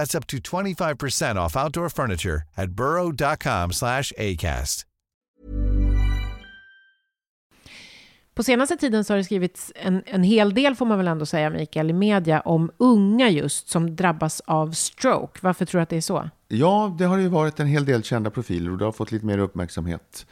That's up to 25% off outdoor furniture at burrow.com slash ACAST. På senaste tiden så har det skrivits en, en hel del, får man väl ändå säga, Mikael, i media om unga just som drabbas av stroke. Varför tror du att det är så? Ja, det har ju varit en hel del kända profiler och det har fått lite mer uppmärksamhet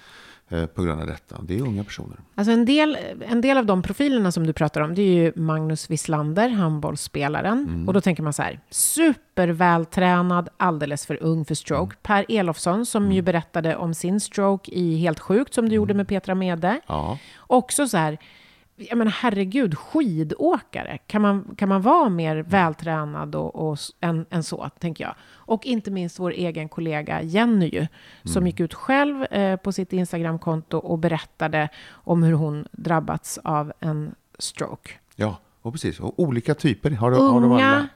på grund av detta. Det är unga personer. Alltså en del, en del av de profilerna som du pratar om, det är ju Magnus Wislander, handbollsspelaren. Mm. Och då tänker man så här, supervältränad, alldeles för ung för stroke. Mm. Per Elofsson, som ju berättade om sin stroke i Helt sjukt, som du gjorde med Petra Mede. Mm. Ja. Också så här, jag menar herregud, skidåkare. Kan man, kan man vara mer vältränad och, och, än, än så, tänker jag. Och inte minst vår egen kollega Jenny ju, som gick ut själv eh, på sitt Instagramkonto och berättade om hur hon drabbats av en stroke. Ja, och precis. Och olika typer har, har de alla. Unga,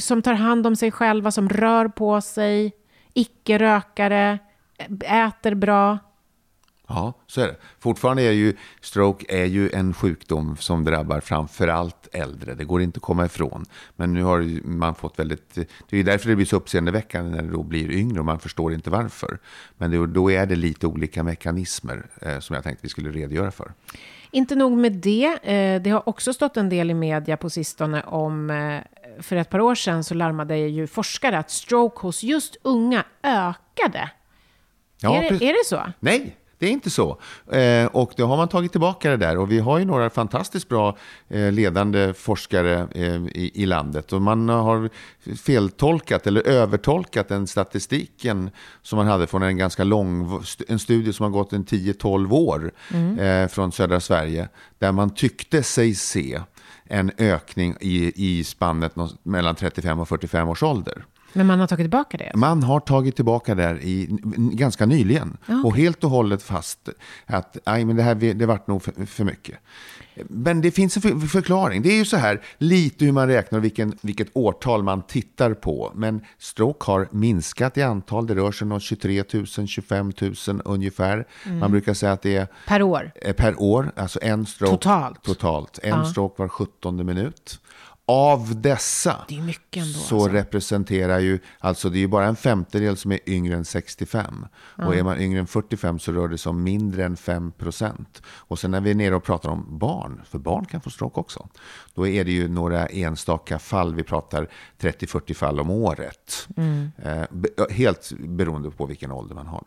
som tar hand om sig själva, som rör på sig, icke-rökare, äter bra. Ja, så är det. Fortfarande är ju stroke är ju en sjukdom som drabbar framför allt äldre. Det går inte att komma ifrån. Men nu har man fått väldigt... Det är därför det blir så uppseendeväckande när det då blir yngre och man förstår inte varför. Men då är det lite olika mekanismer eh, som jag tänkte vi skulle redogöra för. Inte nog med det, eh, det har också stått en del i media på sistone om, eh, för ett par år sedan så larmade ju forskare att stroke hos just unga ökade. Ja, är, det, är det så? Nej, det är inte så. Eh, och då har man tagit tillbaka det där. Och vi har ju några fantastiskt bra eh, ledande forskare eh, i, i landet. Och man har feltolkat eller övertolkat den statistiken som man hade från en ganska lång en studie som har gått en 10-12 år eh, från södra Sverige. Där man tyckte sig se en ökning i, i spannet mellan 35 och 45 års ålder. Men man har tagit tillbaka det? Man har tagit tillbaka det i, ganska nyligen. Och helt och hållet fast att nej, men det här det vart nog för, för mycket. Men det finns en för, förklaring. Det är ju så här, lite hur man räknar och vilken, vilket årtal man tittar på. Men stroke har minskat i antal. Det rör sig om 23 000, 25 000 ungefär. Man brukar säga att det är Per år? eh, per år, alltså en stroke. Totalt? Totalt. En stroke var 17 minut. Av dessa ändå, så alltså. representerar ju, alltså det är ju bara en femtedel som är yngre än 65. Och är man yngre än 45 så rör det sig om mindre än 5 procent. Och sen när vi är nere och pratar om barn, för barn kan få stroke också, då är det ju några enstaka fall, vi pratar 30-40 fall om året. Eh, be- helt beroende på vilken ålder man har.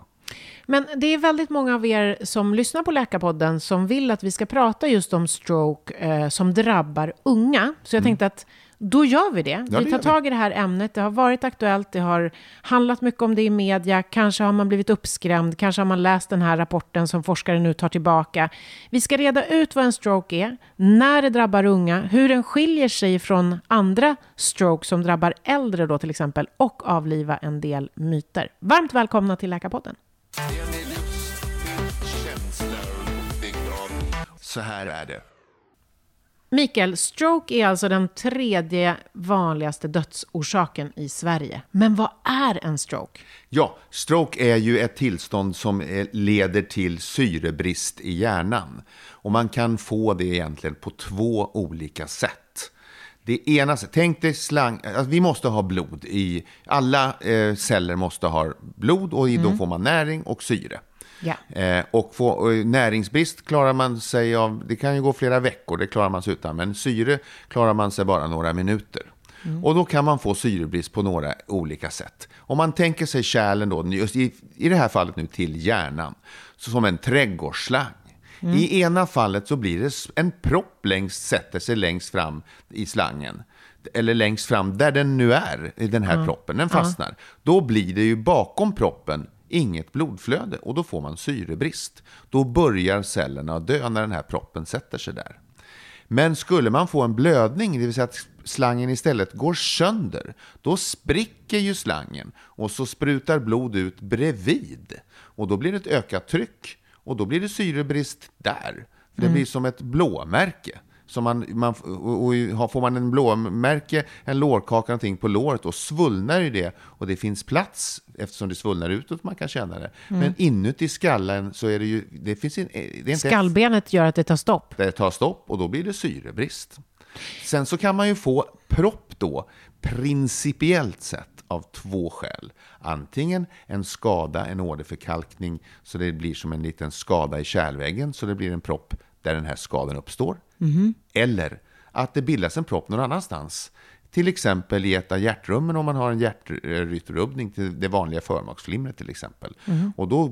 Men det är väldigt många av er som lyssnar på Läkarpodden som vill att vi ska prata just om stroke eh, som drabbar unga. Så jag tänkte att då gör vi det. Mm. det vi tar tag i det här ämnet. Det har varit aktuellt, det har handlat mycket om det i media. Kanske har man blivit uppskrämd, kanske har man läst den här rapporten som forskare nu tar tillbaka. Vi ska reda ut vad en stroke är, när det drabbar unga, hur den skiljer sig från andra stroke som drabbar äldre då till exempel och avliva en del myter. Varmt välkomna till Läkarpodden. Så här är det. Mikael, stroke är alltså den tredje vanligaste dödsorsaken i Sverige. Men vad är en stroke? Ja, stroke är ju ett tillstånd som eh, leder till syrebrist i hjärnan. Och man kan få det egentligen på två olika sätt. Det ena, tänk dig slang, alltså vi måste ha blod i, alla eh, celler måste ha blod och i, då får man näring och syre. Ja. Eh, och få, och näringsbrist klarar man sig av, det kan ju gå flera veckor, det klarar man sig utan. Men syre klarar man sig bara några minuter. Och då kan man få syrebrist på några olika sätt. Om man tänker sig kärlen då, just i, i det här fallet nu till hjärnan, så som en trädgårdsslang. I ena fallet så blir det en propp längst, sätter sig längst fram i slangen. Eller längst fram där den nu är, i den här proppen, den fastnar. Då blir det ju bakom proppen inget blodflöde och då får man syrebrist. Då börjar cellerna dö när den här proppen sätter sig där. Men skulle man få en blödning, det vill säga att slangen istället går sönder, då spricker ju slangen och så sprutar blod ut bredvid. Och då blir det ett ökat tryck och då blir det syrebrist där. För det blir som ett blåmärke. Så man, man, och får man en blåmärke, en lårkaka någonting på låret, då svullnar ju det. Och det finns plats, eftersom det svullnar utåt, man kan känna det. Men inuti skallen så är det ju... Det finns in, det är inte Skallbenet gör att det tar stopp. det tar stopp och då blir det syrebrist. Sen så kan man ju få propp då, principiellt sett, av två skäl. Antingen en skada, en åderförkalkning, så det blir som en liten skada i kärlväggen, så det blir en propp där den här skadan uppstår. Eller att det bildas en propp någon annanstans. Till exempel i ett av hjärtrummen om man har en hjärtrytmrubbning till det vanliga förmaksflimret till exempel. Och då,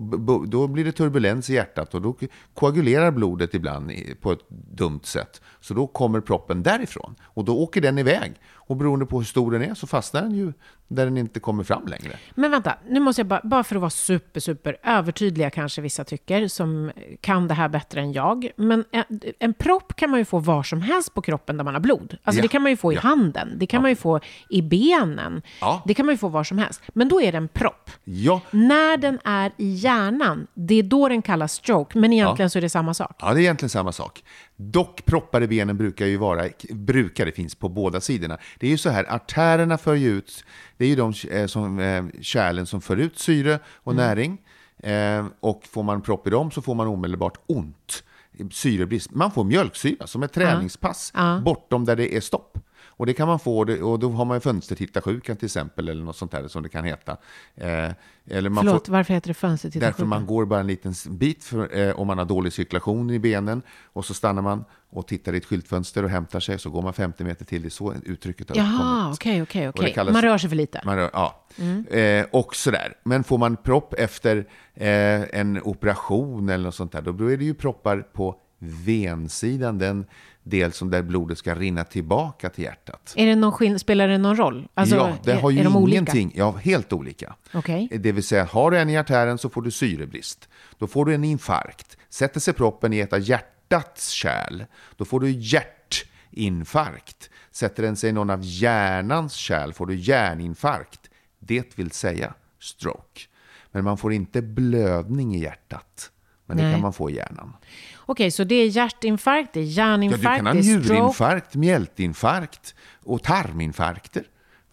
då blir det turbulens i hjärtat och då koagulerar blodet ibland på ett dumt sätt. Så då kommer proppen därifrån och då åker den iväg. Och beroende på hur stor den är så fastnar den ju där den inte kommer fram längre. Men vänta, nu måste jag bara, bara för att vara super, super övertydliga kanske vissa tycker, som kan det här bättre än jag. Men en, en propp kan man ju få var som helst på kroppen där man har blod. Alltså Ja. det kan man ju få i Ja. handen, kan man ju få i benen, Ja. det kan man ju få var som helst. Men då är det en propp. Ja, När den är i hjärnan, det är då den kallas stroke, men egentligen Ja. så är det samma sak. Ja, det är egentligen samma sak. Dock proppar i benen brukar ju vara, brukar det finns på båda sidorna. Det är ju så här, artärerna för ju ut, det är ju de eh, som, eh, kärlen som för ut syre och näring. Eh, och får man propp i dem så får man omedelbart ont. Syrebrist. Man får mjölksyra som ett träningspass bortom där det är stopp. Och det kan man få, och då har man ju fönstertittarsjukan till exempel, eller något sånt där som det kan heta. Eh, eller man Förlåt, får, varför heter det fönstertittarsjuka? Därför man går bara en liten bit för, eh, om man har dålig cirkulation i benen och så stannar man och tittar i ett skyltfönster och hämtar sig så går man 50 meter till. Det är så uttrycket har Jaha, okej, okej, okej. Man rör sig för lite. Man rör, ja. Eh, och sådär. Men får man propp efter eh, en operation eller något sånt där, då är det ju proppar på vensidan, den del som där blodet ska rinna tillbaka till hjärtat. Är det någon spelar det någon roll? Alltså, ja, det har ju är de olika? ingenting. Ja, helt olika. Okej. Det vill säga, har du en i artären så får du syrebrist. Då får du en infarkt. Sätter sig proppen i ett av hjärtats kärl, då får du hjärtinfarkt. Sätter den sig i någon av hjärnans kärl får du hjärninfarkt. Det vill säga stroke. Men man får inte blödning i hjärtat. Men det Nej. kan man få i hjärnan. Okej, så det är hjärtinfarkt, det är Ja, hjärninfarkt, du kan ha det stroke, njurinfarkt, mjältinfarkt och tarminfarkter.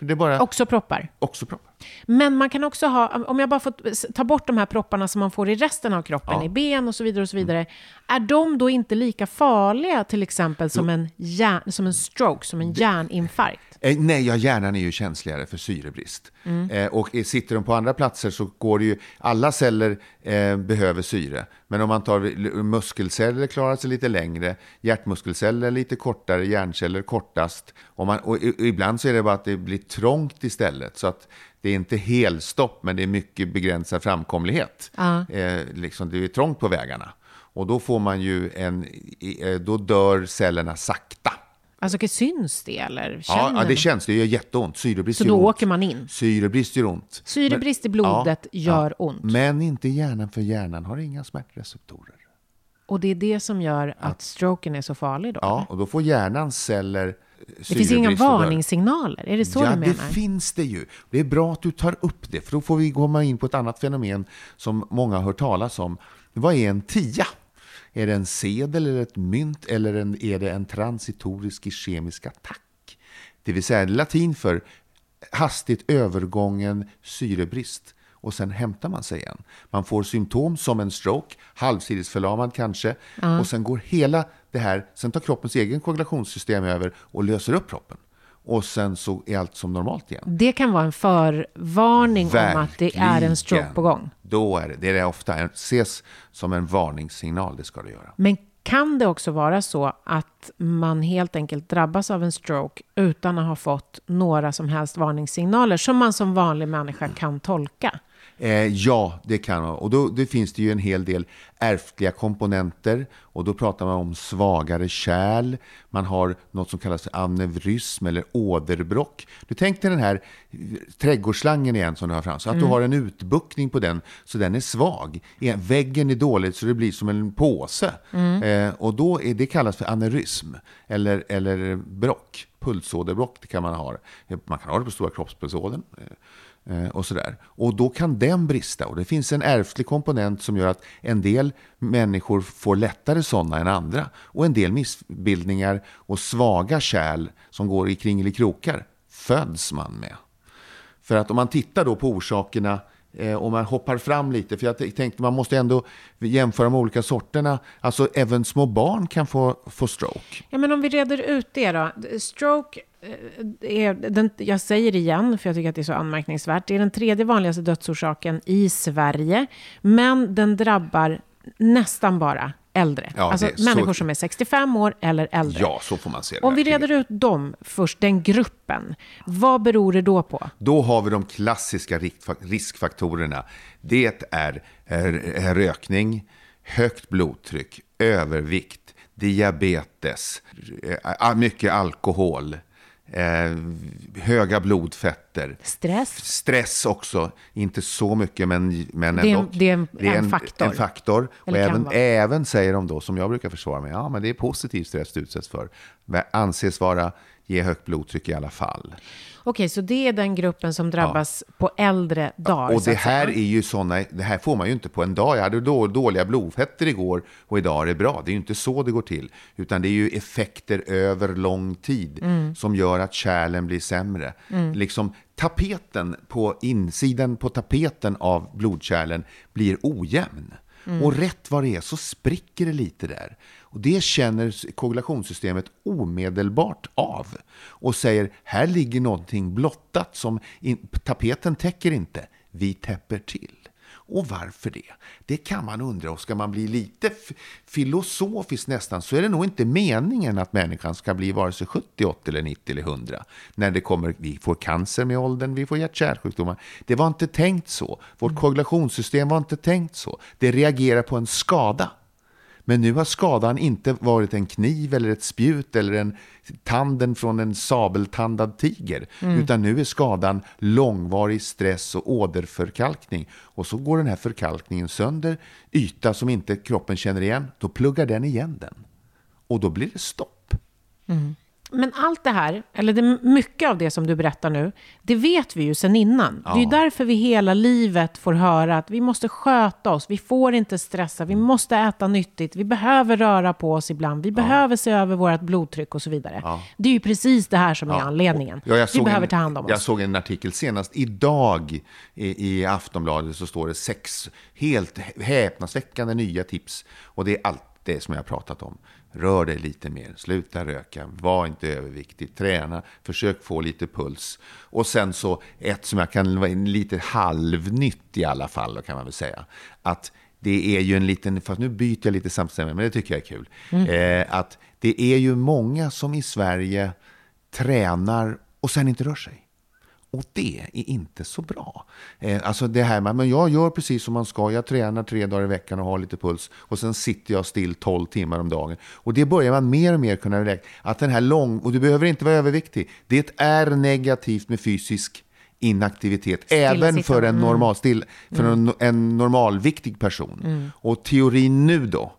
Det bara också proppar. också proppar. Men man kan också ha, om jag bara får ta bort de här propparna som man får i resten av kroppen, Ja. I ben och så vidare, och så vidare. Är de då inte lika farliga till exempel som en, hjärn, som en stroke, som en hjärninfarkt? Eh, nej, ja, hjärnan är ju känsligare för syrebrist. Mm. Eh, och sitter de på andra platser så går det ju, alla celler eh, behöver syre. Men om man tar muskelceller klarar sig lite längre, hjärtmuskelceller lite kortare, hjärnceller kortast. Och, man, och, ibland så är det bara att det blir trångt istället. Så att det är inte helstopp, men det är mycket begränsad framkomlighet. Eh, liksom, det är trångt på vägarna. Och då får man ju en, eh, då dör cellerna sakta. Alltså, syns det eller Ja, känner ja, det känns. Det gör jätteont. Syrebrist Så då ont. åker man in? Syrebrist gör ont. Syrebrist i blodet gör ont. Men inte hjärnan, för hjärnan har inga smärtreceptorer. Och det är det som gör att stroken är så farlig då? Ja, och då får hjärnans celler det finns inga varningssignaler? Är det så ja, du menar? det finns det ju. Det är bra att du tar upp det, för då får vi komma in på ett annat fenomen som många har hört talas om. Vad är en tia? Är det en sedel eller ett mynt eller en, är det en transitorisk kemisk attack? Det vill säga latin för hastigt övergången syrebrist och sen hämtar man sig igen. Man får symptom som en stroke, halvsidesförlamad kanske, och sen går hela det här, sen tar kroppens egen koagulationssystem över och löser upp kroppen. Och sen så är allt som normalt igen. Det kan vara en förvarning om att det är en stroke Verkligen. på gång. Då är det, det är det ofta, ses som en varningssignal, det ska det göra. Men Kan det också vara så att man helt enkelt drabbas av en stroke utan att ha fått några som helst varningssignaler som man som vanlig människa kan tolka? Eh, ja, det kan man. Och då det finns det ju en hel del ärftliga komponenter. Och då pratar man om svagare kärl. Man har något som kallas för aneurysm eller åderbrock. Du tänk dig den här trädgårdsslangen igen som du har fram. Så att mm. du har en utbuktning på den så den är svag. Väggen är dålig så det blir som en påse. Mm. Eh, och då är det kallas för aneurysm eller, eller brock. Pulsåderbrock det kan man ha. Man kan ha det på stora kroppspulsådern. Eh, Eh, Eh, och, sådär. och då kan den brista. Och det finns en ärftlig komponent som gör att en del människor får lättare sådana än andra. Och en del missbildningar och svaga kärl som går i kringelikrokar föds man med. För att om man tittar då på orsakerna eh, och om man hoppar fram lite, för jag tänkte man måste ändå jämföra de olika sorterna. Alltså även små barn kan få, få stroke. Ja, men om vi reder ut det då. Stroke är den, jag säger igen, för jag tycker att det är så anmärkningsvärt. Det är den tredje vanligaste dödsorsaken i Sverige, men den drabbar nästan bara äldre. Ja, alltså människor så... som är 65 år eller äldre. Ja, så får man se det. Om vi reder ut dem först, den gruppen, vad beror det då på? Då har vi de klassiska riskfaktorerna. Det är rökning, högt blodtryck, övervikt, diabetes, eh, mycket alkohol, Eh, höga blodfetter. Stress. Stress också. Inte så mycket, men, men det är, ändå. Det är en, det är en, en faktor. En faktor. och även, även, säger de då, som jag brukar försvara mig, ja men det är positiv stress du utsätts för. Anses vara, ge högt blodtryck i alla fall. Okej, så det är den gruppen som drabbas ja. på äldre dagar? Och det här är ju sådana, det här får man ju inte på en dag. Jag hade då, dåliga blodfetter igår och idag är det bra. Det är ju inte så det går till. Utan det är ju effekter över lång tid mm. som gör att kärlen blir sämre. Mm. Liksom tapeten på insidan på tapeten av blodkärlen blir ojämn. Mm. Och rätt vad det är så spricker det lite där. Och det känner koagulationssystemet omedelbart av och säger här ligger någonting blottat som in, tapeten täcker inte. Vi täpper till. Och varför det? Det kan man undra. Och ska man bli lite filosofisk nästan så är det nog inte meningen att människan ska bli vare sig 70, 80 eller 90 eller 100. När det kommer, vi får cancer med åldern, vi får hjärt-kärlsjukdomar. Det var inte tänkt så. Vårt mm. koagulationssystem var inte tänkt så. Det reagerar på en skada. Men nu har skadan inte varit en kniv eller ett spjut eller en tanden från en sabeltandad tiger. Mm. Utan nu är skadan långvarig stress och åderförkalkning. Och så går den här förkalkningen sönder, yta som inte kroppen känner igen. Då pluggar den igen den. Och då blir det stopp. Mm. Men allt det här, eller det, mycket av det som du berättar nu, det vet vi ju sedan innan. Ja. Det är ju därför vi hela livet får höra att vi måste sköta oss, vi får inte stressa, vi måste äta nyttigt, vi behöver röra på oss ibland, vi ja. behöver se över vårt blodtryck och så vidare. Ja. Det är ju precis det här som är anledningen. vi behöver en, ta hand om oss. Jag såg en artikel senast idag i, i Aftonbladet så står det sex helt häpnadsväckande nya tips. Och det är allt det som jag har pratat om. Rör dig lite mer, sluta röka, var inte överviktig, träna, försök få lite puls. Och sen så ett som jag kan vara lite halvnytt i alla fall, kan man väl säga. Att det är ju en liten, för nu byter jag lite samstämmigt, men det tycker jag är kul. Mm. Eh, att det är ju många som i Sverige tränar och sen inte rör sig. Och det är inte så bra. Eh, alltså det här med, men jag gör precis som man ska. Jag tränar tre dagar i veckan och har lite puls. Och sen sitter jag still 12 timmar om dagen. Och det börjar man mer och mer kunna räkna. Att den här lång, och du behöver inte vara överviktig. Det är negativt med fysisk inaktivitet. Även för en, normal, still, för mm. en, en normalviktig person. Mm. Och teorin nu då,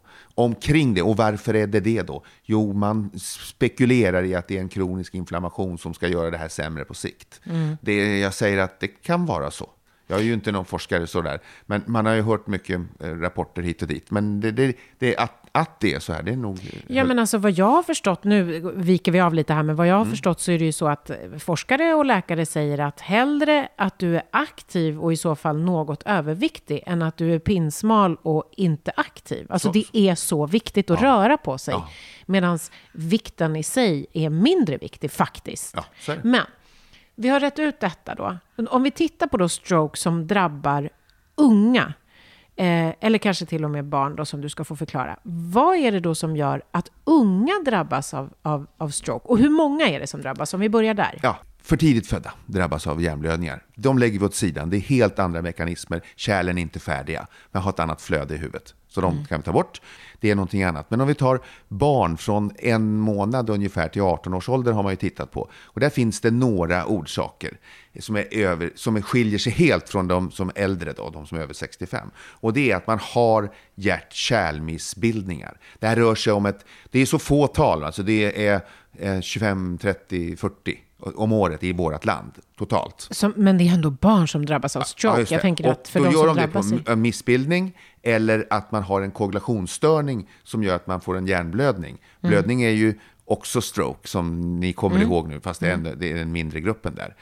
omkring det. Och varför är det det då? Jo, man spekulerar i att det är en kronisk inflammation som ska göra det här sämre på sikt. Mm. Det, jag säger att det kan vara så. Jag är ju inte någon forskare sådär, men man har ju hört mycket eh, rapporter hit och dit. Men det, det, det att, att det är så här, det är nog... Ja, men alltså vad jag har förstått, nu viker vi av lite här, men vad jag har mm. förstått så är det ju så att forskare och läkare säger att hellre att du är aktiv och i så fall något överviktig än att du är pinsmal och inte aktiv. Alltså så, det är så viktigt att ja. röra på sig. Ja. Medan vikten i sig är mindre viktig faktiskt. Ja, men vi har rätt ut detta då. Om vi tittar på då stroke som drabbar unga eh, eller kanske till och med barn då, som du ska få förklara. Vad är det då som gör att unga drabbas av, av, av stroke? Och hur många är det som drabbas? Om vi börjar där. Ja, för tidigt födda drabbas av hjärnblödningar. De lägger vi åt sidan. Det är helt andra mekanismer. Kärlen är inte färdiga, men har ett annat flöde i huvudet. Så de kan vi ta bort. Det är någonting annat. Men om vi tar barn från en månad ungefär till 18 års ålder har man ju tittat på. Och där finns det några orsaker som, är över, som skiljer sig helt från de som är äldre, då, de som är över 65. Och det är att man har hjärt-kärlmissbildningar. Det här rör sig om ett, det är så få tal, alltså det är 25, 30, 40 om året i vårt land totalt. Som, men det är ändå barn som drabbas av stroke. Ja, jag tänker och att för då de gör som de det drabbas... på en missbildning eller att man har en koagulationsstörning som gör att man får en hjärnblödning. Mm. Blödning är ju också stroke som ni kommer ihåg nu, fast det är, en, det är den mindre gruppen där.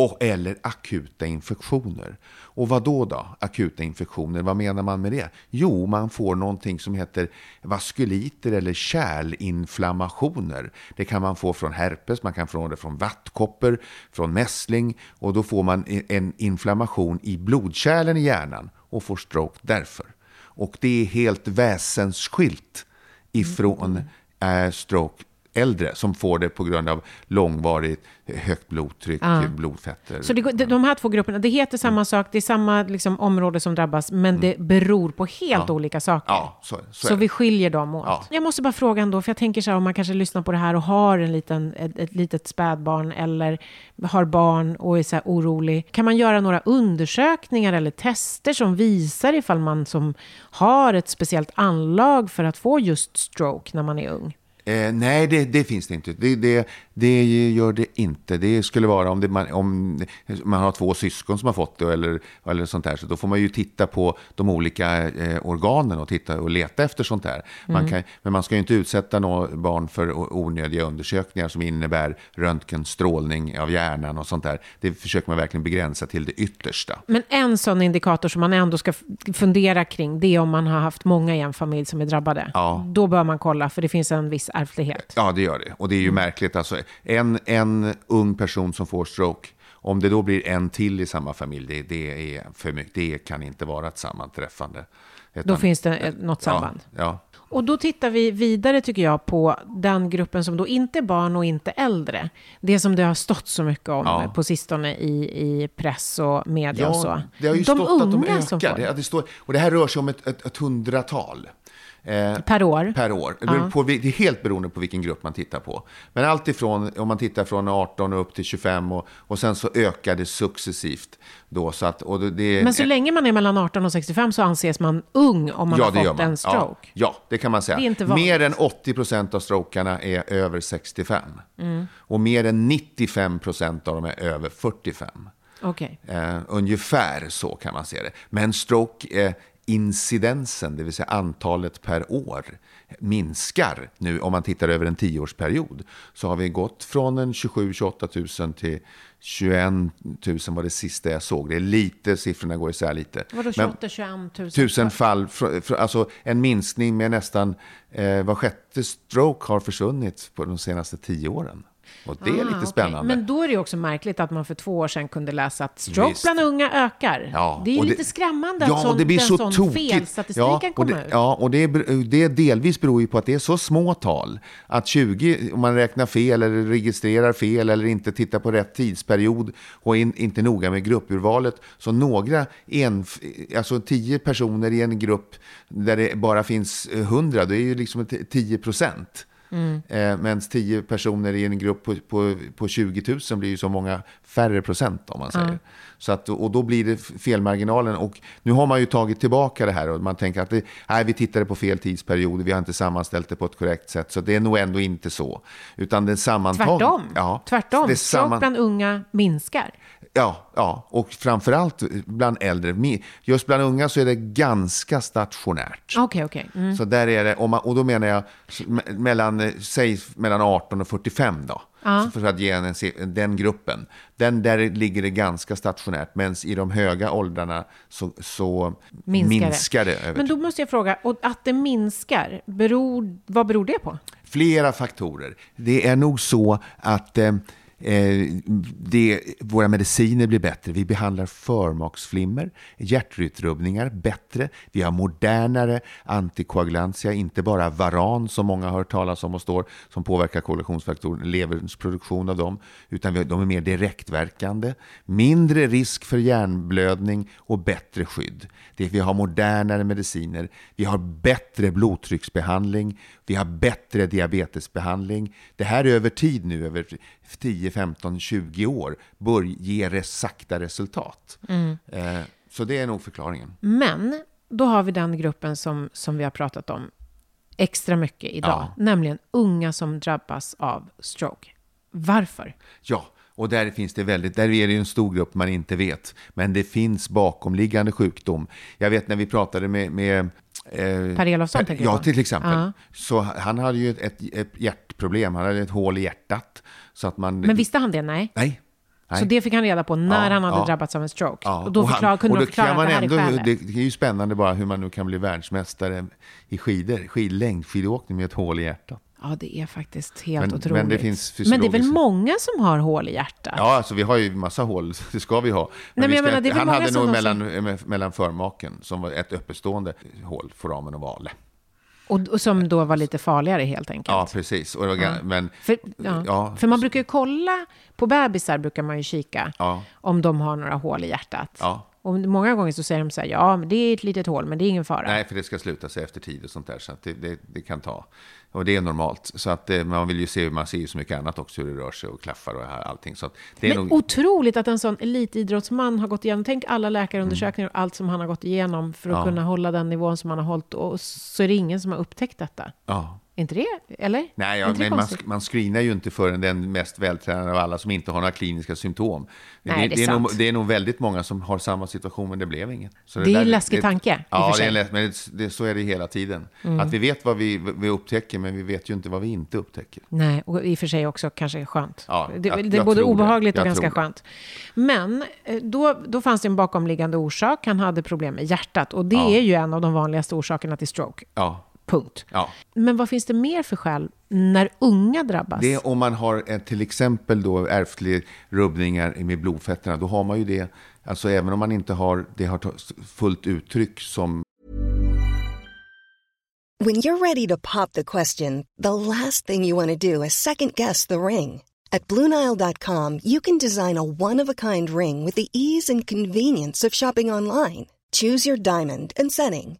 Och, eller akuta infektioner. Och vad då då? Akuta infektioner, vad menar man med det? Jo, man får någonting som heter vaskuliter eller kärlinflammationer. Det kan man få från herpes, man kan få det från vattkoppor, från mässling och då får man en inflammation i blodkärlen i hjärnan och får stroke därför. Och det är helt väsensskilt ifrån äh, stroke äldre som får det på grund av långvarigt högt blodtryck, Ah. blodfetter. Så det, de- här två grupperna, det heter samma sak, det är samma liksom, område som drabbas, men det beror på helt olika saker. Mm. Ja, så, så, Så vi skiljer dem åt. Ja. Jag måste bara fråga ändå, för jag tänker så här, om man kanske lyssnar på det här och har en liten, ett, ett litet spädbarn eller har barn och är så här orolig. Kan man göra några undersökningar eller tester som visar ifall man som har ett speciellt anlag för att få just stroke när man är ung? Eh, nej, det, det finns det inte. Det, det, det gör det inte. Det skulle vara om, det, man, om man har två syskon som har fått det eller, eller sånt där. Så då får man ju titta på de olika eh, organen och, titta och leta efter sånt där. Man kan, men man ska ju inte utsätta några barn för onödiga undersökningar som innebär röntgenstrålning av hjärnan och sånt där. Det försöker man verkligen begränsa till det yttersta. Men en sån indikator som man ändå ska fundera kring, det är om man har haft många i en familj som är drabbade. Ja. Då bör man kolla, för det finns en viss ärftlighet. Ja, det gör det. Och det är ju märkligt. Alltså, en, en ung person som får stroke, om det då blir en till i samma familj, det, det, är för mycket. det kan inte vara ett sammanträffande. Då Utan- finns det ett- något samband. Ja, ja. Och då tittar vi vidare, tycker jag, på den gruppen som då inte är barn och inte äldre. Det som det har stått så mycket om Ja. på sistone i, i press och media och så. Ja, det har ju de stått att de unga som ökar. får det står, och det här rör sig om ett, ett, ett hundratal. Eh, Per år. per år. Beror På, det är helt beroende på vilken grupp man tittar på. Men allt ifrån, om man tittar från 18 och upp till 25 och, och sen så ökar det successivt. Då, så att, och det, Men så länge man är mellan 18 och 65 så anses man ung om man har fått en stroke. Ja, ja, det kan man säga. Det är inte vanligt. mer än 80 procent av strokarna är över 65. Mm. Och mer än 95 procent av dem är över 45. Okej. Eh, ungefär så kan man se det. Men stroke, eh, incidensen, det vill säga antalet per år, minskar nu om man tittar över en tioårsperiod. Så har vi gått från en 27-28 000 till 21 000 var det sista jag såg. Det är lite, siffrorna går isär lite. Vadå Men- 28 21 000? tusen fall, alltså en minskning med nästan eh, var sjätte stroke har försvunnit på de senaste tio åren. Och det är Ah, lite spännande. Men då är det också märkligt att man för två år sedan kunde läsa att stroke Visst. bland unga ökar. Ja, det är ju lite skrämmande ja, att sån, och det blir den så sån tokigt. felstatistiken ja, kommer det, ut. Ja, och det, det delvis beror ju på att det är så små tal. Att 20, om man räknar fel eller registrerar fel eller inte tittar på rätt tidsperiod och in, inte noga med gruppurvalet. Så några, en, alltså 10 personer i en grupp där det bara finns 100, det är ju liksom 10 procent. Mm. Eh, Medan 10 personer i en grupp på, på, på 20 000 blir ju så många färre procent om man säger. Så att, och då blir det felmarginalen. Och nu har man ju tagit tillbaka det här och man tänker att det, nej, vi tittade på fel tidsperiod, vi har inte sammanställt det på ett korrekt sätt. Så det är nog ändå inte så. Utan det sammantaget... Tvärtom. Ja, Tvärtom. Det samman, bland unga minskar. Ja, ja, och framförallt bland äldre. Just bland unga så är det ganska stationärt. Okej, okej. Mm. Så där är det, om man, och då menar jag mellan, säg mellan 18 och 45 då. Så för att ge en, den gruppen. Den där ligger det ganska stationärt. Medan i de höga åldrarna så, så Minskar, minskar, det. över Men då måste jag fråga, och att det minskar, beror, vad beror det på? Flera faktorer. Det är nog så att eh, Eh, det, våra mediciner blir bättre. Vi behandlar förmaksflimmer, hjärtrytmrubbningar bättre. Vi har modernare antikoagulantia, inte bara varan som många har hört talas om och står, som påverkar koagulationsfaktorn, leverns produktion av dem, utan vi, de är mer direktverkande. Mindre risk för hjärnblödning och bättre skydd. Det, vi har modernare mediciner. Vi har bättre blodtrycksbehandling. Vi har bättre diabetesbehandling. Det här är över tid nu, över 10, 15, 20 år, bör ge det sakta resultat. Mm. Eh, så det är nog förklaringen. Men då har vi den gruppen som, som vi har pratat om extra mycket idag, ja. nämligen unga som drabbas av stroke. Varför? Ja, och där finns det väldigt, där är det en stor grupp man inte vet. Men det finns bakomliggande sjukdom. Jag vet när vi pratade med, med Eh, per Elofsson tänker Ja, till exempel. Uh-huh. Så han hade ju ett, ett, hjärtproblem, han hade ett hål i hjärtat. Så att man... Men visste han det? Nej. Nej. Nej. Så det fick han reda på när ja, han hade ja. drabbats av en stroke. Ja. Och då, förklar, kunde och då förklara man att det ändå, är Det är ju spännande bara hur man nu kan bli världsmästare i skidor, skidlängd, skidåkning med ett hål i hjärtat. Ja, det är faktiskt helt men, otroligt. Men det, finns men det är väl många som har hål i hjärtat? Ja, alltså vi har ju massa hål, det ska vi ha. Men, Nej, men ska, menar, han hade nog mellan, som... mellan förmaken, som var ett öppestående hål, foramen och vale. Och, och, som då var lite farligare helt enkelt. Ja, precis. Och, ja. Men, för, ja. Ja. för man brukar ju kolla, på bebisar brukar man ju kika om de har några hål i hjärtat. Och många gånger så säger de så här, ja, det är ett litet hål, men det är ingen fara. Nej, för det ska sluta sig efter tid och sånt där, så det, det, det, kan ta. Och det är normalt. Så att eh, man vill ju se, man ser ju så mycket annat också, hur det rör sig och klaffar och allting. Så det är Men nog... otroligt att en sån elitidrottsman har gått igenom, tänk alla läkarundersökningar och allt som han har gått igenom för att ja. kunna hålla den nivån som han har hållit. Och så är det ingen som har upptäckt detta. Ja inte det? Eller? Nej, ja, men man, man screenar ju inte förrän den mest vältränade av alla som inte har några kliniska symptom. Nej, det, det, är, det, är nog, det är nog väldigt många som har samma situation, men det blev inget. Så det, det är en läskig tanke. Ja, det är en men det, så är det hela tiden. Mm. Att vi vet vad vi, vi upptäcker, men vi vet ju inte vad vi inte upptäcker. Nej, och i och för sig också kanske skönt. Ja, det, jag, det är både obehagligt och ganska skönt. Men eh, då, då fanns det en bakomliggande orsak. Han hade problem med hjärtat och det ja. är ju en av de vanligaste orsakerna till stroke. Ja. Punkt. Ja. Men vad finns det mer för skäl när unga drabbas? Det är om man har till exempel då ärftliga rubbningar med blodfetterna. Då har man ju det, alltså även om man inte har det har fullt uttryck som... When you're ready to pop the question, the last thing you want to do is second guess the ring. At BlueNile.com you can design a one-of-a-kind ring with the ease and convenience of shopping online. Choose your diamond and setting.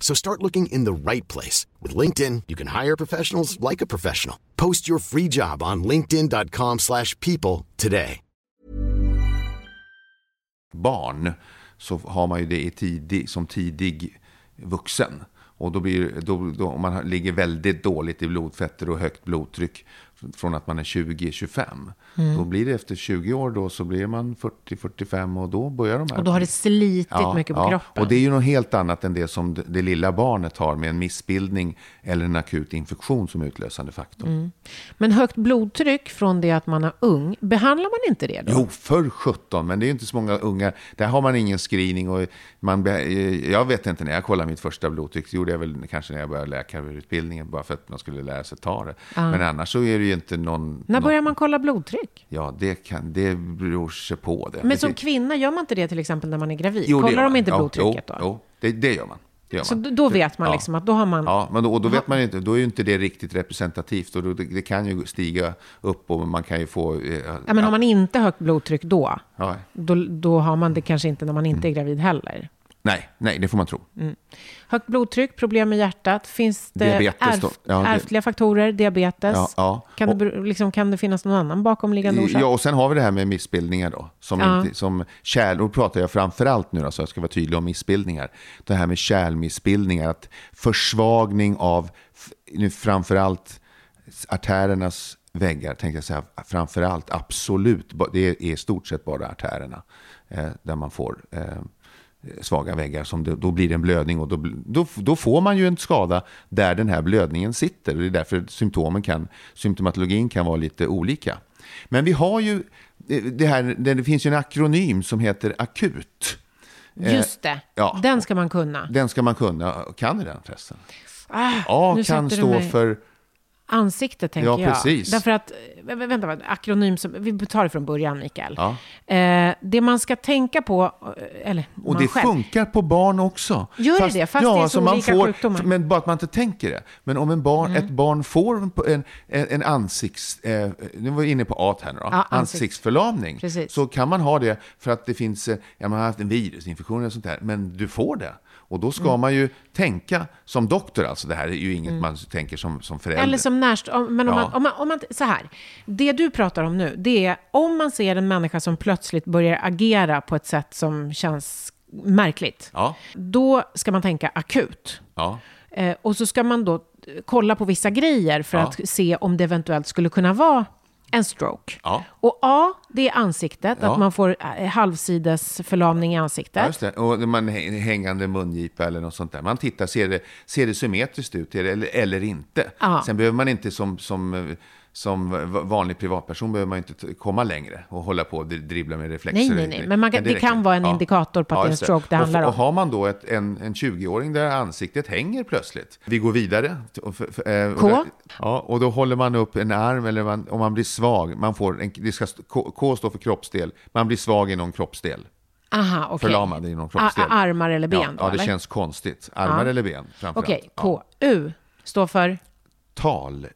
So start looking in the right place. With LinkedIn, you can hire professionals like a professional. Post your free job on linkedin.com slash people today. Barn så har man ju det tidig, som tidig vuxen. Och då blir, då, då, om man ligger väldigt dåligt i blodfetter och högt blodtryck från att man är 20-25. Mm. Då blir det efter 20 år då så blir man 40-45 och då börjar de här. Och då har det slitit ja, mycket på ja. kroppen. Och det är ju något helt annat än det som det, det, lilla barnet har med en missbildning eller en akut infektion som utlösande faktor. Mm. Men högt blodtryck från det att man är ung, behandlar man inte det då? Jo, för 17, men det är ju inte så många unga. Där har man ingen screening och man, jag vet inte när jag kollade mitt första blodtryck, det gjorde jag väl kanske när jag började läkarutbildningen, bara för att man skulle lära sig ta det. Ah. Men annars så är det ju inte någon... När börjar man kolla blodtryck? Ja, det, kan, det beror sig på det. Men som kvinna, gör man inte det till exempel när man är gravid? Jo, Kollar de inte blodtrycket ja, då? Jo, det, det gör man. Det Så då, vet man Ja. liksom att då har man... Ja, men då, då vet man inte, då är ju inte det riktigt representativt. Och då, det, det kan ju stiga upp och man kan ju få... Eh, Ja, men har man inte högt blodtryck då, ja, då, då har man det kanske inte när man inte är gravid heller. Nej, nej, det får man tro. Högt blodtryck, problem med hjärtat. Finns det Diabetes ärf- Ja, det- ärftliga faktorer? Diabetes? Ja, ja. Kan, det, bero- liksom, kan det finnas någon annan bakomliggande orsak? Ja, och sen har vi det här med missbildningar då. Som, inte, som kärl, och pratar jag framför allt nu så jag ska vara tydlig om missbildningar. Det här med kärlmissbildningar, att försvagning av nu framför allt artärernas väggar, tänkte jag säga, framför allt, absolut, det är i stort sett bara artärerna eh, där man får eh, svaga väggar, som det, då blir det en blödning och då, då, då får man ju en skada där den här blödningen sitter. Och det är därför symptomen kan, symptomatologin kan vara lite olika. Men vi har ju, eh, det, här, det, finns ju en akronym som heter akut. Just det, ja. den ska man kunna. Den ska man kunna. Kan ni den förresten? Ah, A kan du stå för... Ansikte, tänker Ja, jag. precis. Därför att, vä- vä- vänta, akronym, som, vi tar det från början, Mikael. Ja. Eh, det man ska tänka på, eh, eller Och det själv. funkar på barn också. Gör det det? Fast det är så man olika får, sjukdomar. Mm. Men bara att man inte tänker det. Men om en barn, ett barn får en, en, en ansikts... Eh, nu var vi inne på A här nu då. Ja, ansikts- Ansiktsförlamning. Precis. Så kan man ha det för att det finns... eh, Ja, man har haft en virusinfektion eller sånt där. Men du får det. Och då ska Mm. man ju tänka som doktor. Alltså det här är ju inget man tänker som, som förälder. Eller som närst... om- Men om, Ja. man, om, man, om man... Så här. Det du pratar om nu, det är om man ser en människa som plötsligt börjar agera på ett sätt som känns märkligt. Ja, Då ska man tänka akut. ja. Eh, och så ska man då kolla på vissa grejer för att se om det eventuellt skulle kunna vara en stroke. Ja. Och A, det är ansiktet, Ja. att man får eh, halvsides förlamning i ansiktet. Ja, just det. Och man hä- hängande mungipa eller något sånt där. Man tittar, ser det, ser det symmetriskt ut eller, eller inte? Ja. Sen behöver man inte som, som, eh, som va- vanlig privatperson behöver man inte komma längre och hålla på och dribbla med reflexer. Nej, nej, nej. Men man kan- det räcker. kan vara en indikator på att det är en stroke det och, handlar om. Och har man då ett, en, en 20-åring där ansiktet hänger plötsligt. Vi går vidare. Och eh, och K? Ja, och då håller man upp en arm eller man, om man blir svag. Man får en, det ska, K, K står för kroppsdel. Man blir svag i någon kroppsdel. Aha, okej. Förlamad i någon kroppsdel. A- armar eller ben ja, då, Ja, det eller? känns konstigt. Armar Ja. eller ben Okej, allt. K. U står för... Tal,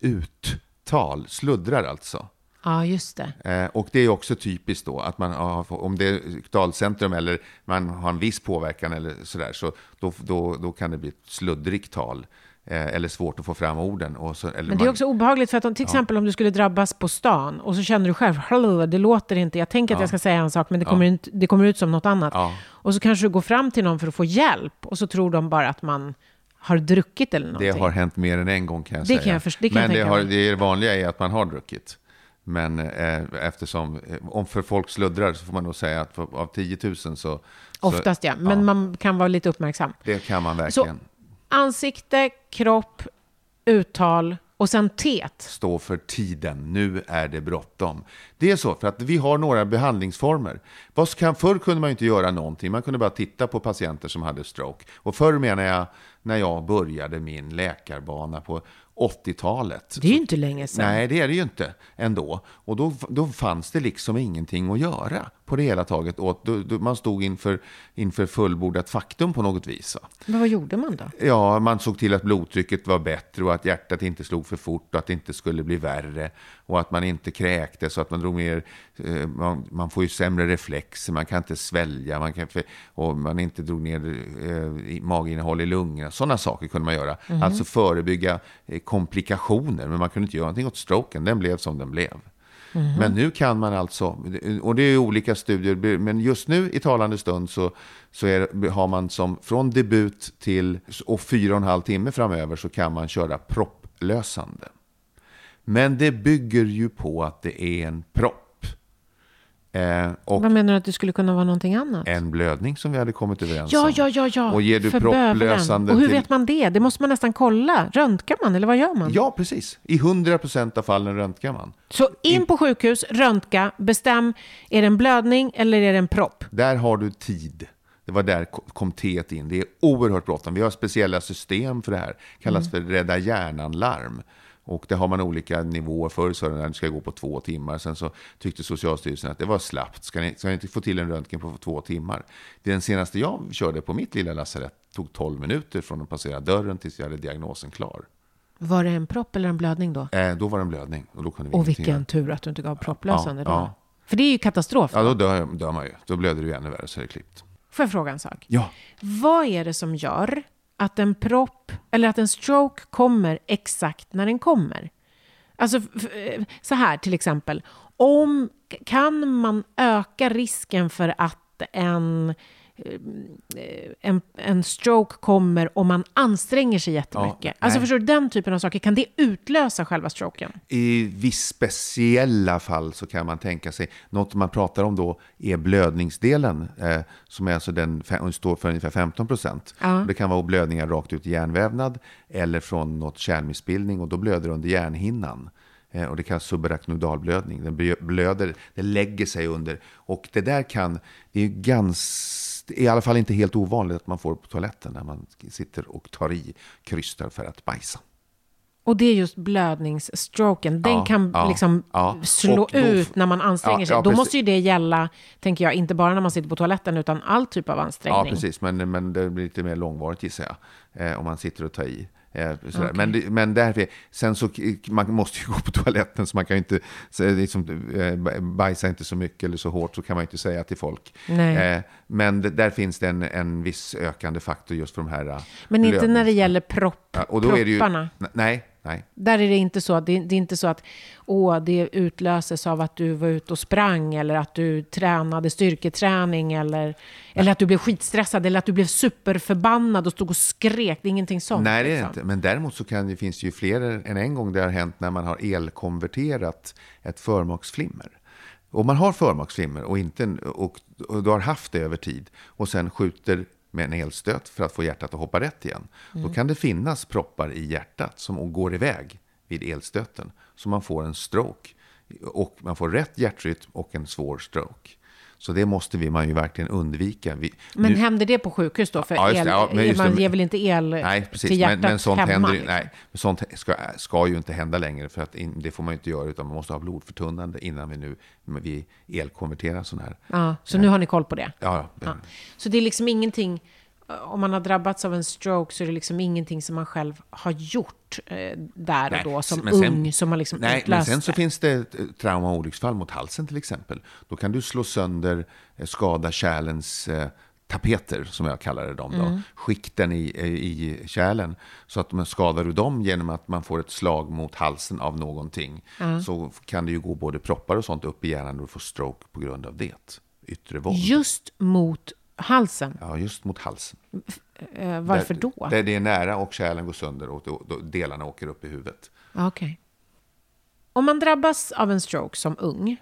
uttal, sluddrar alltså. Ja, just det. Eh, och det är också typiskt då att man har, om det är talcentrum eller man har en viss påverkan eller sådär, så då, då, då kan det bli ett sluddrigt tal. Eh, eller svårt att få fram orden. Så, Men det är man- också obehagligt för att om, till exempel om du skulle drabbas på stan och så känner du själv, "Hallå, det låter inte, jag tänker att jag ska säga en sak men det kommer, inte, det kommer ut som något annat. Ja. Och så kanske du går fram till någon för att få hjälp och så tror de bara att man har druckit eller Det någonting. har hänt mer än en gång kan jag Det säga. kan jag det kan jag Men det, tänka har, det vanliga är att man har druckit. Men eh, eftersom, eh, om för folk sluddrar så får man nog säga att för, av 10 000 så... så Oftast ja, men man kan vara lite uppmärksam. Det kan man Så verkligen. ansikte, kropp, uttal och sen tet. stå för tiden. Nu är det bråttom. Det är så, för att vi har några behandlingsformer. Förr kunde man ju inte göra någonting. Man kunde bara titta på patienter som hade stroke. Och förr menar jag när jag började min läkarbana på 80-talet. Det är ju inte länge sedan. Nej, det är det ju inte ändå. Och då, då fanns det liksom ingenting att göra på det hela taget. Och då, då, man stod inför, inför fullbordat faktum på något vis. Men vad gjorde man då? Ja, man såg till att blodtrycket var bättre och att hjärtat inte slog för fort och att det inte skulle bli värre. Och att man inte kräktes så att man drog ner, eh, man, man får ju sämre reflexer, man kan inte svälja, man kan, och man inte drog ner eh, maginnehåll i lungorna. Sådana saker kunde man göra. Alltså förebygga eh, komplikationer, men man kunde inte göra någonting åt stroken. Den blev som den blev. Mm-hmm. Men nu kan man alltså, och det är ju olika studier, men just nu i talande stund så, så är, har man som från debut till och fyra och en halv timme framöver så kan man köra propplösande. Men det bygger ju på att det är en propp. Eh, Vad menar du att det skulle kunna vara någonting annat? en blödning som vi hade kommit överens Ja, om. ja, ja, ja. Och ger du För propplösande Och hur till- vet man det? Det måste man nästan kolla. Röntgar man eller vad gör man? Ja, precis. I 100% av fallen röntgar man. Så in på sjukhus, röntga, bestäm, är det en blödning eller är det en propp? Där har du tid. Det var där ko- kom T in. Det är oerhört bråttom. Vi har speciella system för det här. kallas för Rädda Hjärnan-larm. Och det har man olika nivåer. Förr så det ska gå på två timmar. Sen så tyckte Socialstyrelsen att det var slappt. Ska ni, ska ni inte få till en röntgen på två timmar? Den senaste jag körde på mitt lilla lasarett tog 12 minuter från att passera dörren tills jag hade diagnosen klar. Var det en propp eller en blödning då? Eh, då var det en blödning och då kunde vi Och vilken göra. tur att du inte gav propplösande Ja, då. ja. För det är ju katastrof. Ja, då dör, dör man ju. Då blöder ju ännu värre så är det klippt. Får jag fråga en sak? Ja. Vad är det som gör att en propp eller att en stroke kommer exakt när den kommer? Alltså så här till exempel. Om, kan man öka risken för att en, eh, en, en stroke kommer om man anstränger sig jättemycket? Ja, alltså nej. förstår du, den typen av saker, kan det utlösa själva stroken? I viss speciella fall så kan man tänka sig, något man pratar om då är blödningsdelen, eh, som är alltså den, står för ungefär 15 procent. Ja. Det kan vara blödningar rakt ut i hjärnvävnad eller från något kärlmissbildning och då blöder det under hjärnhinnan. Eh, och det kallas subarachnoidalblödning. Den blö- blöder, det lägger sig under. Och det där kan, det är ju ganska, i alla fall inte helt ovanligt att man får på toaletten när man sitter och tar i, krystar för att bajsa. Och det är just blödningsstroken. Den Ja, kan ja, liksom ja. slå då- ut när man anstränger sig. Då precis. måste ju det gälla, tänker jag, inte bara när man sitter på toaletten, utan all typ av ansträngning. Ja, precis. Men, men det blir lite mer långvarigt gissar jag. Eh, om man sitter och tar i. Eh, sådär. Men, det, men därför, sen så, man måste ju gå på toaletten så man kan ju inte, så, liksom, eh, bajsa inte så mycket eller så hårt så kan man ju inte säga till folk. Eh, men det, där finns det en, en viss ökande faktor just för de här eh, Men inte när det gäller propp, Ja, och då är det ju, propparna. Nej, nej. Där är det inte så. Det är, det är inte så att åh, det utlöses av att du var ute och sprang eller att du tränade styrketräning eller, eller att du blev skitstressad eller att du blev superförbannad och stod och skrek. Det är ingenting sånt. Nej, det är liksom. inte. Men däremot så kan det, finns det ju fler än en gång det har hänt när man har elkonverterat ett förmaksflimmer. Om man har förmaksflimmer och, inte, och, och du har haft det över tid och sen skjuter med en elstöt för att få hjärtat att hoppa rätt igen. Då kan det finnas proppar i hjärtat som går iväg vid elstöten. Så man får en stroke. Och man får rätt hjärtrytm och en svår stroke. Så det måste vi man ju verkligen undvika. Vi, Men nu- händer det på sjukhus då? För Ja, det. el, Ja, men man det. ger väl inte el Nej, precis. till hjärtat men, men sånt hemma? händer liksom? nej, men sånt ska, ska ju inte hända längre. För att in, det får man ju inte göra, utan man måste ha blodförtunnande innan vi nu vi elkonverterar sån här. Ja, så nu har ni koll på det? Ja. Ja. Så det är liksom ingenting, om man har drabbats av en stroke så är det liksom ingenting som man själv har gjort eh, där Nej, och då som sen- ung som har liksom Nej, men sen så det. finns det eh, trauma och olycksfall mot halsen till exempel. Då kan du slå sönder, eh, skada kärlens eh, tapeter, som jag kallar det dem då. Mm. Skikten i, eh, i kärlen. Så att man skadar du dem genom att man får ett slag mot halsen av någonting. Så kan det ju gå både proppar och sånt upp i hjärnan och du får stroke på grund av det. Yttre våld. Just mot halsen. Ja, just mot halsen. Eh, varför där, då? Där det är nära och kärlen går sönder och då, då delarna åker upp i huvudet. Ja, Okej. Om man drabbas av en stroke som ung,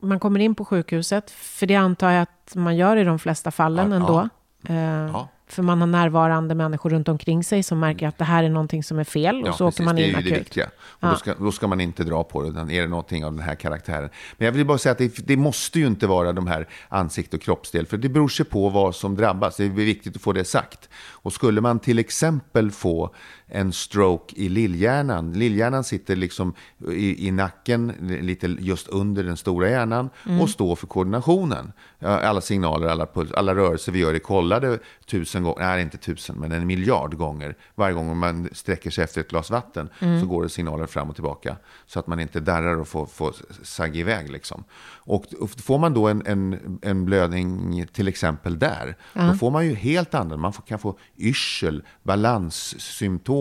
man kommer in på sjukhuset, för det antar jag att man gör i de flesta fallen Ja, ändå. ja. Eh, Ja. För man har närvarande människor runt omkring sig som märker att det här är någonting som är fel och Ja, så åker precis. man det in är ju det viktiga. Och då, ska, då ska man inte dra på det, utan är det någonting av den här karaktären. Men jag vill bara säga att det, det måste ju inte vara de här ansikte och kroppsdel, för det beror sig på vad som drabbas. Det är viktigt att få det sagt. Och skulle man till exempel få en stroke i lillhjärnan, lillhjärnan sitter liksom i, i nacken, lite just under den stora hjärnan, och står för koordinationen. Alla signaler, alla, puls, alla rörelser vi gör är kollade tusen gånger, nej inte tusen, men en miljard gånger. Varje gång man sträcker sig efter ett glas vatten så går det signaler fram och tillbaka. Så att man inte darrar och får, får sagga iväg. Liksom. Och får man då en, en, en blödning till exempel där, då får man ju helt andra, man får, kan få yrsel, balanssymptom,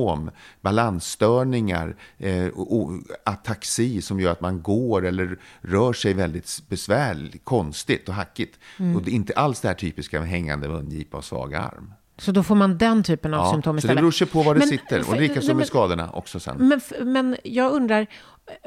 balansstörningar, eh, ataxi som gör att man går eller rör sig väldigt besvärligt, konstigt och hackigt. Och det är inte alls det här typiska med hängande mungipa och svag arm. Så då får man den typen av Ja, symptom så det istället. beror sig på var det Men- sitter. Och likaså med skadorna också sen. Men, men jag undrar,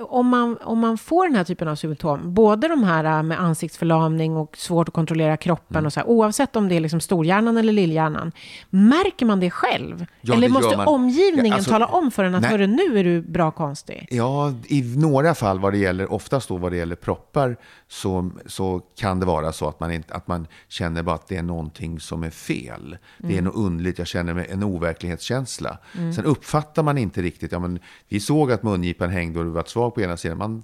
om man, om man får den här typen av symptom, både de här äh, med ansiktsförlamning och svårt att kontrollera kroppen, Mm. och så här, oavsett om det är liksom storhjärnan eller lillhjärnan, märker man det själv? Ja, eller det måste man. omgivningen Ja, alltså- tala om för en att hörru, nu är du bra konstig? Ja, i några fall vad det gäller, oftast då vad det gäller proppar, så, så kan det vara så att man, inte, att man känner bara att det är någonting som är fel. Det är något underligt, jag känner en overklighetskänsla. Sen uppfattar man inte riktigt, ja men vi såg att mungipan hängde och det var svag på ena sidan. Man,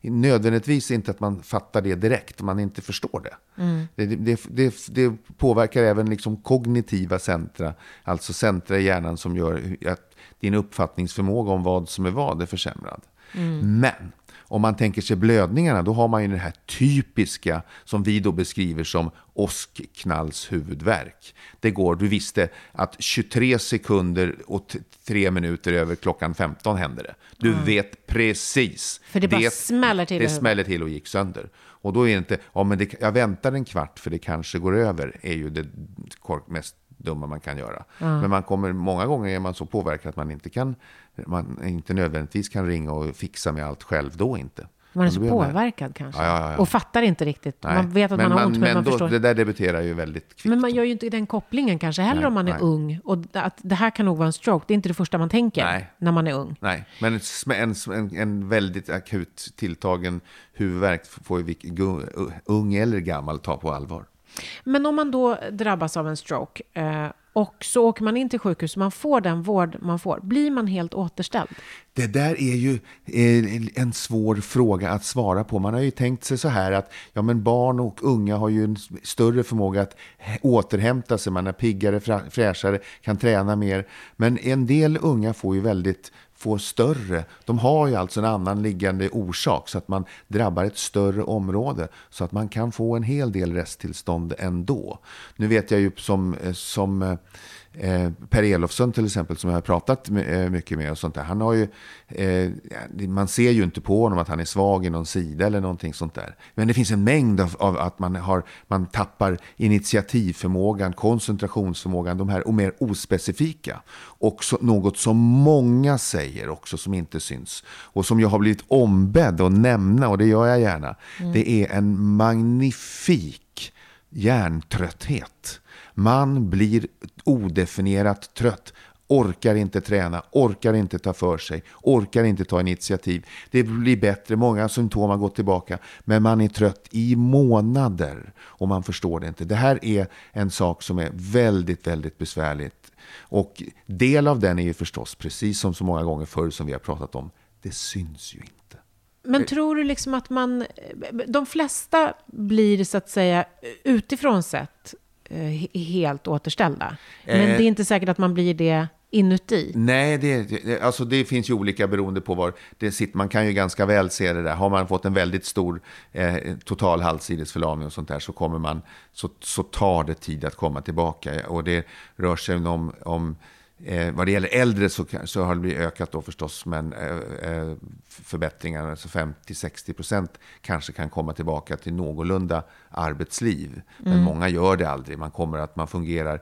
nödvändigtvis inte att man fattar det direkt, man inte förstår det. Mm. Det, det, det, det, påverkar även liksom kognitiva centra, alltså centra i hjärnan som gör att din uppfattningsförmåga om vad som är vad är försämrad. Mm. Men om man tänker sig blödningarna, då har man ju det här typiska som vi då beskriver som åskknallshuvudvärk. Det går, du visste att 23 sekunder och 3 minuter över klockan 15 hände det. Du mm. vet precis. För det bara det, smäller till. Det smäller till och gick sönder. Och då är det inte, ja men det, jag väntar en kvart för det kanske går över, är ju det mest dumma man kan göra. Mm. Men man kommer, många gånger är man så påverkad att man inte kan, man inte nödvändigtvis kan ringa och fixa med allt själv då inte. Man är så påverkad kanske. Ja, ja, ja. Och fattar inte riktigt. Nej. Man vet att men man har ont, men, men man då, förstår. Det där debuterar ju väldigt kvickt. Men man gör ju inte den kopplingen kanske heller nej, om man är nej. ung. Och att det här kan nog vara en stroke. Det är inte det första man tänker när man är ung. Nej, men en, en, en väldigt akut tilltagen huvudvärk får ju ung eller gammal ta på allvar. Men om man då drabbas av en stroke eh, och så åker man in till sjukhus och man får den vård man får, blir man helt återställd? Det där är ju eh, en svår fråga att svara på. Man har ju tänkt sig så här att ja, men barn och unga har ju en större förmåga att återhämta sig. Man är piggare, fräschare, kan träna mer. Men en del unga får ju väldigt får större. De har ju alltså en annan liggande orsak så att man drabbar ett större område så att man kan få en hel del resttillstånd ändå. Nu vet jag ju som, eh, som eh, eh, per Elofsson till exempel, som jag har pratat eh, mycket med och sånt där. Han har ju, eh, man ser ju inte på honom att han är svag i någon sida eller någonting sånt där. Men det finns en mängd av, av att man, har, man tappar initiativförmågan, koncentrationsförmågan, de här och mer ospecifika. Och så, något som många säger också som inte syns. Och som jag har blivit ombedd att nämna, och det gör jag gärna. Mm. Det är en magnifik hjärntrötthet. Man blir odefinierat trött, orkar inte träna, orkar inte ta för sig, orkar inte ta initiativ. Det blir bättre, många symptom har gått tillbaka, men man är trött i månader och man förstår det inte. Det här är en sak som är väldigt, väldigt besvärligt. Och del av den är ju förstås, precis som så många gånger förr som vi har pratat om, det syns ju inte. Men tror du liksom att man, de flesta blir så att säga utifrån sett helt återställda. Men eh, det är inte säkert att man blir det inuti. Nej, det, alltså det finns ju olika beroende på var det sitter. Man kan ju ganska väl se det där. Har man fått en väldigt stor eh, total halssidesförlamning och sånt där så, kommer man, så, så tar det tid att komma tillbaka. Och det rör sig om, om Eh, vad det gäller äldre så, så har det blivit ökat då förstås, men eh, eh förbättringar, alltså 50-60 procent kanske kan komma tillbaka till någorlunda arbetsliv. Men mm. många gör det aldrig. Man kommer att man fungerar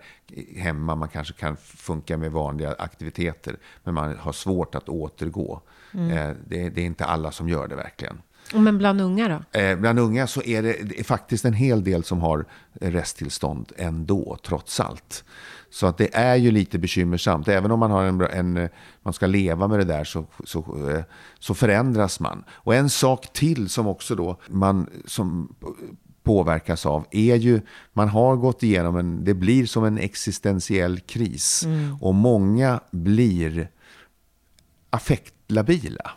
hemma, man kanske kan funka med vanliga aktiviteter, men man har svårt att återgå. Mm. Eh, det, det är inte alla som gör det verkligen. Men bland unga då? Eh, bland unga så är det, det är faktiskt en hel del som har resttillstånd ändå, trots allt. Så att det är ju lite bekymmersamt. Även om man, har en, en man ska leva med det där så, så, eh, så förändras man. Och en sak till som också då man som påverkas av är ju, man har gått igenom en, det blir som en existentiell kris. Mm. Och många blir affektlabila.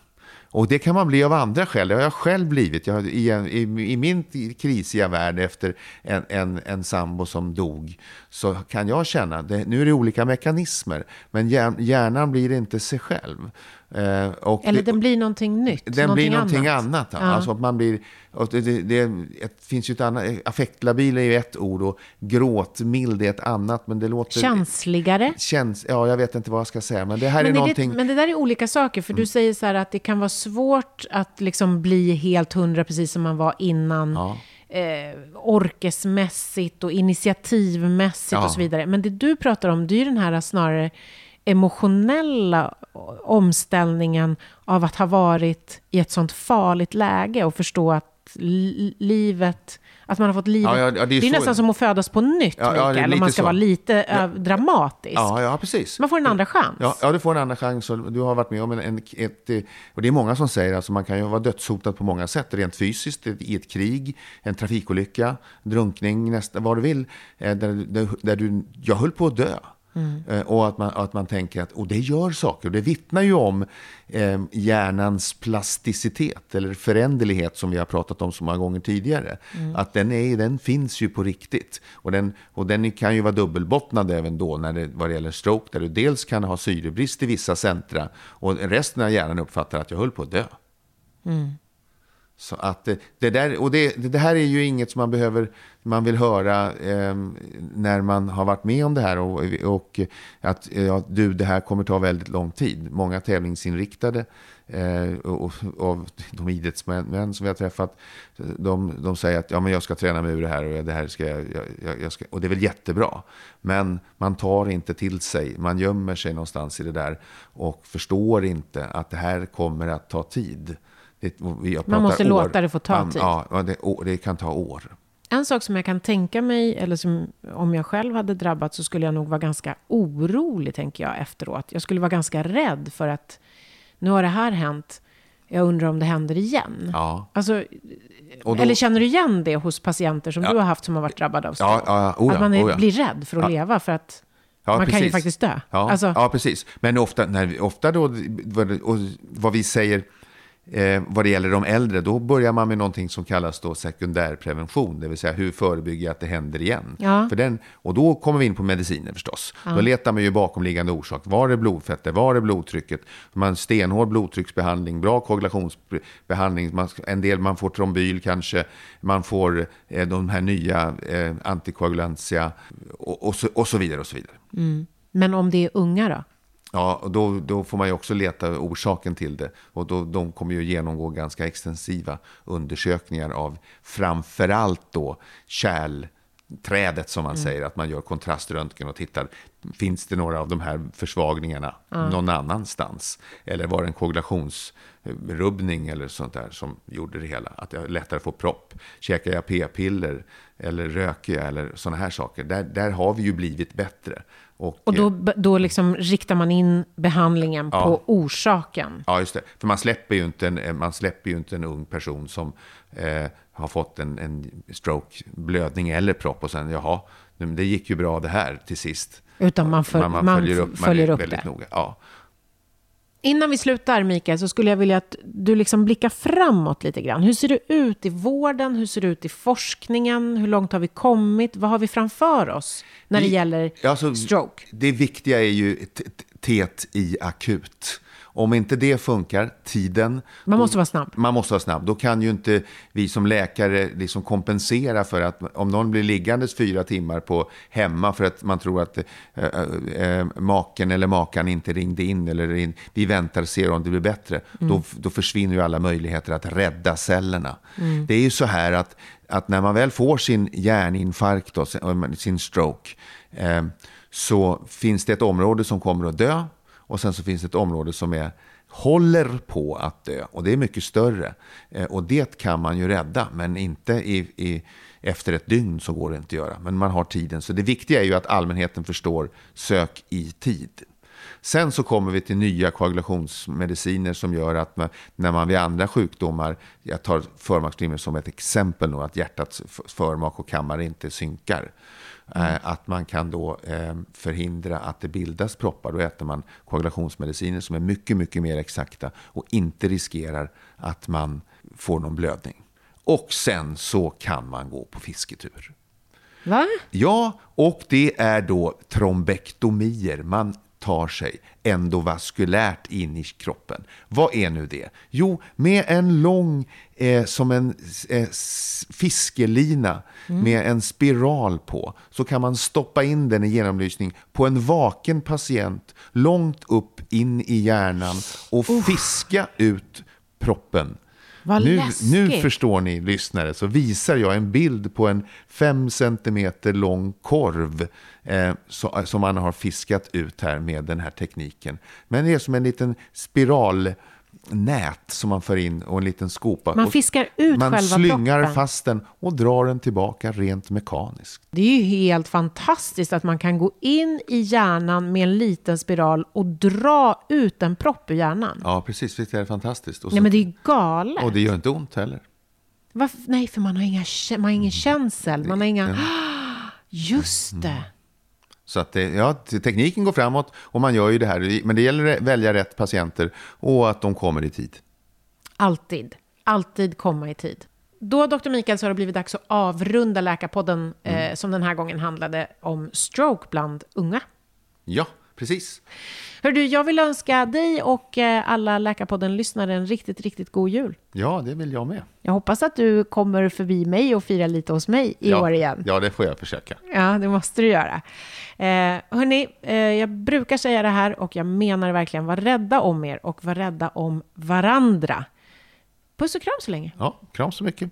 Och det kan man bli av andra skäl. Det har jag själv blivit. Jag, i, i, I min krisiga värld efter en, en, en sambo som dog så kan jag känna, det, nu är det olika mekanismer, men hjärnan blir inte sig själv. Eh, Eller det, den blir någonting nytt. Den någonting blir någonting annat. annat ja. Alltså att man blir, det, det, det, finns ju ett annat, affektlabil är ju ett ord och gråtmild är ett annat. Men det låter... Känsligare? Käns, ja, jag vet inte vad jag ska säga. Men det här men är någonting... men det där är olika saker. För mm. du säger så här att det kan vara svårt att liksom bli helt hundra precis som man var innan. Ja. Eh, orkesmässigt och initiativmässigt ja. och så vidare. Men det du pratar om, det är ju den här snarare emotionella omställningen av att ha varit i ett sånt farligt läge och förstå att livet att man har fått livet... Ja, ja, det är, det är nästan som att födas på nytt, ja, Mikael, om man ska så. vara lite dramatisk. Ja, ja, precis. Man får en andra chans. Ja, ja, du får en andra chans. Och du har varit med om en, en ett, och det är många som säger att alltså, man kan ju vara dödshotad på många sätt. Rent fysiskt, i ett krig, en trafikolycka, drunkning, nästa, vad du vill. Eh, där, där, där du, jag höll på att dö. Eh, Och att man, att man tänker att, och det gör saker. Och det vittnar ju om eh, hjärnans plasticitet eller föränderlighet som vi har pratat om så många gånger tidigare. Att den, är, den finns ju på riktigt. Och den, och den kan ju vara dubbelbottnad även då när det, vad det gäller stroke. Där du dels kan ha syrebrist i vissa centra och resten av hjärnan uppfattar att jag höll på att dö. Så att eh, det, där, och det, det här är ju inget som man behöver, man vill höra eh, när man har varit med om det här och, och att eh, ja, du, det här kommer ta väldigt lång tid. Många tävlingsinriktade eh, och, och de idrottsmän som vi har träffat, de, de säger att ja, men jag ska träna mig ur det här och det här ska jag, jag, jag ska, och det är väl jättebra. Men man tar inte till sig, man gömmer sig någonstans i det där och förstår inte att det här kommer att ta tid. Det, Man måste år. låta det få ta tid. Ja, det, det kan ta år. En sak som jag kan tänka mig, eller som om jag själv hade drabbats, så skulle jag nog vara ganska orolig, tänker jag, efteråt. Jag skulle vara ganska rädd för att nu har det här hänt. Jag undrar om det händer igen. Ja. Alltså, då- eller känner du igen det hos patienter som Ja. du har haft som har varit drabbade av stroke? ja, ja, att man är, blir rädd för att leva för att man kan ju precis. faktiskt dö. Ja, Alltså, precis. Men ofta, när ofta då, vad vi säger eh, vad det gäller de äldre, då börjar man med någonting som kallas då sekundärprevention, det vill säga hur förebygger jag att det händer igen? Ja. För den, och då kommer vi in på mediciner förstås. Då letar man ju bakomliggande orsak. Var är blodfettet? Var är blodtrycket? Man stenhård blodtrycksbehandling, bra koagulationsbehandling, man, en del man får trombyl kanske, man får eh, de här nya eh, antikoagulantia och, och, så, och så vidare och så vidare. men om det är unga då? Ja, och då, då får man ju också leta orsaken till det. Och då, de kommer ju genomgå ganska extensiva undersökningar av framförallt då kärlträdet som man säger. Att man gör kontraströntgen och tittar, finns det några av de här försvagningarna någon annanstans? Eller var det en koagulationsrubbning eller sånt där som gjorde det hela? Att jag lättare får propp? Käkar jag p-piller? Eller röker jag? Eller sådana här saker. Där, där har vi ju blivit bättre. Och då, då liksom riktar man in behandlingen Ja. på orsaken. Ja, just det. För man släpper ju inte en, man släpper ju inte en ung person som eh, har fått en, en stroke, blödning eller propp och sen, jaha, det gick ju bra det här till sist. Utan man, föl- man, man följer upp, följer upp väldigt det. noga. Ja. Innan vi slutar, Mikael, så skulle jag vilja att du liksom blickar framåt lite grann. Hur ser det ut i vården? Hur ser det ut i forskningen? Hur långt har vi kommit? Vad har vi framför oss när det Vi- gäller alltså, stroke? Det viktiga är ju t- t- TET i akut. Om inte det funkar, tiden. Man då- måste vara snabb. Man måste vara snabb. Då kan ju inte vi som läkare liksom kompensera för att om någon blir liggandes fyra timmar på hemma för att man tror att eh, eh, maken eller makan inte ringde in eller in, vi väntar och ser om det blir bättre. Då, då försvinner ju alla möjligheter att rädda cellerna. Det är ju så här att, att när man väl får sin hjärninfarkt, då, sin- sin stroke, eh, så finns det ett område som kommer att dö och sen så finns det ett område som är, håller på att dö. Och det är mycket större. Eh, och det kan man ju rädda, men inte i, i, efter ett dygn så går det inte att göra. Men man har tiden. Så det viktiga är ju att allmänheten förstår, sök i tid. Sen så kommer vi till nya koagulationsmediciner som gör att man, när man vid andra sjukdomar, jag tar förmaksflimmer som ett exempel nu, att hjärtats förmak och kammare inte synkar. Eh, att man kan då eh, förhindra att det bildas proppar. Då äter man koagulationsmediciner som är mycket, mycket mer exakta och inte riskerar att man får någon blödning. Och sen så kan man gå på fisketur. Va? Ja, och det är då trombektomier. Man tar sig endovaskulärt in i kroppen. Vad är nu det? Jo, med en lång, eh, som en eh, fiskelina med en spiral på, så kan man stoppa in den i genomlysning på en vaken patient långt upp in i hjärnan och fiska ut proppen. Vad nu, läskigt. nu förstår ni lyssnare så visar jag en bild på en fem centimeter lång korv eh, så, som man har fiskat ut här med den här tekniken. Men det är som en liten spiralnät som man för in och en liten skopa. Man fiskar ut Man själva slyngar proppen. fast den och drar den tillbaka rent mekaniskt. Det är ju helt fantastiskt att man kan gå in i hjärnan med en liten spiral och dra ut en propp ur hjärnan. Ja, precis. Visst är det fantastiskt? Och, så, Nej, men det är galet. och det gör inte ont heller. Varför? Nej, för man har, inga, man har ingen känsel. Man har inga... Just det. Så att ja, tekniken går framåt och man gör ju det här. Men det gäller att välja rätt patienter och att de kommer i tid. Alltid. Alltid komma i tid. Då, Dr. Mikael, så har det blivit dags att avrunda Läkarpodden mm. eh, som den här gången handlade om stroke bland unga. Ja, precis. Hör du, jag vill önska dig och eh, alla Läkarpodden-lyssnare en riktigt, riktigt god jul. Ja, det vill jag med. Jag hoppas att du kommer förbi mig och firar lite hos mig i ja, år igen. Ja, det får jag försöka. Ja, det måste du göra. Eh, hörni, eh, jag brukar säga det här och jag menar verkligen, var rädda om er och var rädda om varandra. Puss och kram så länge. Ja, kram så mycket.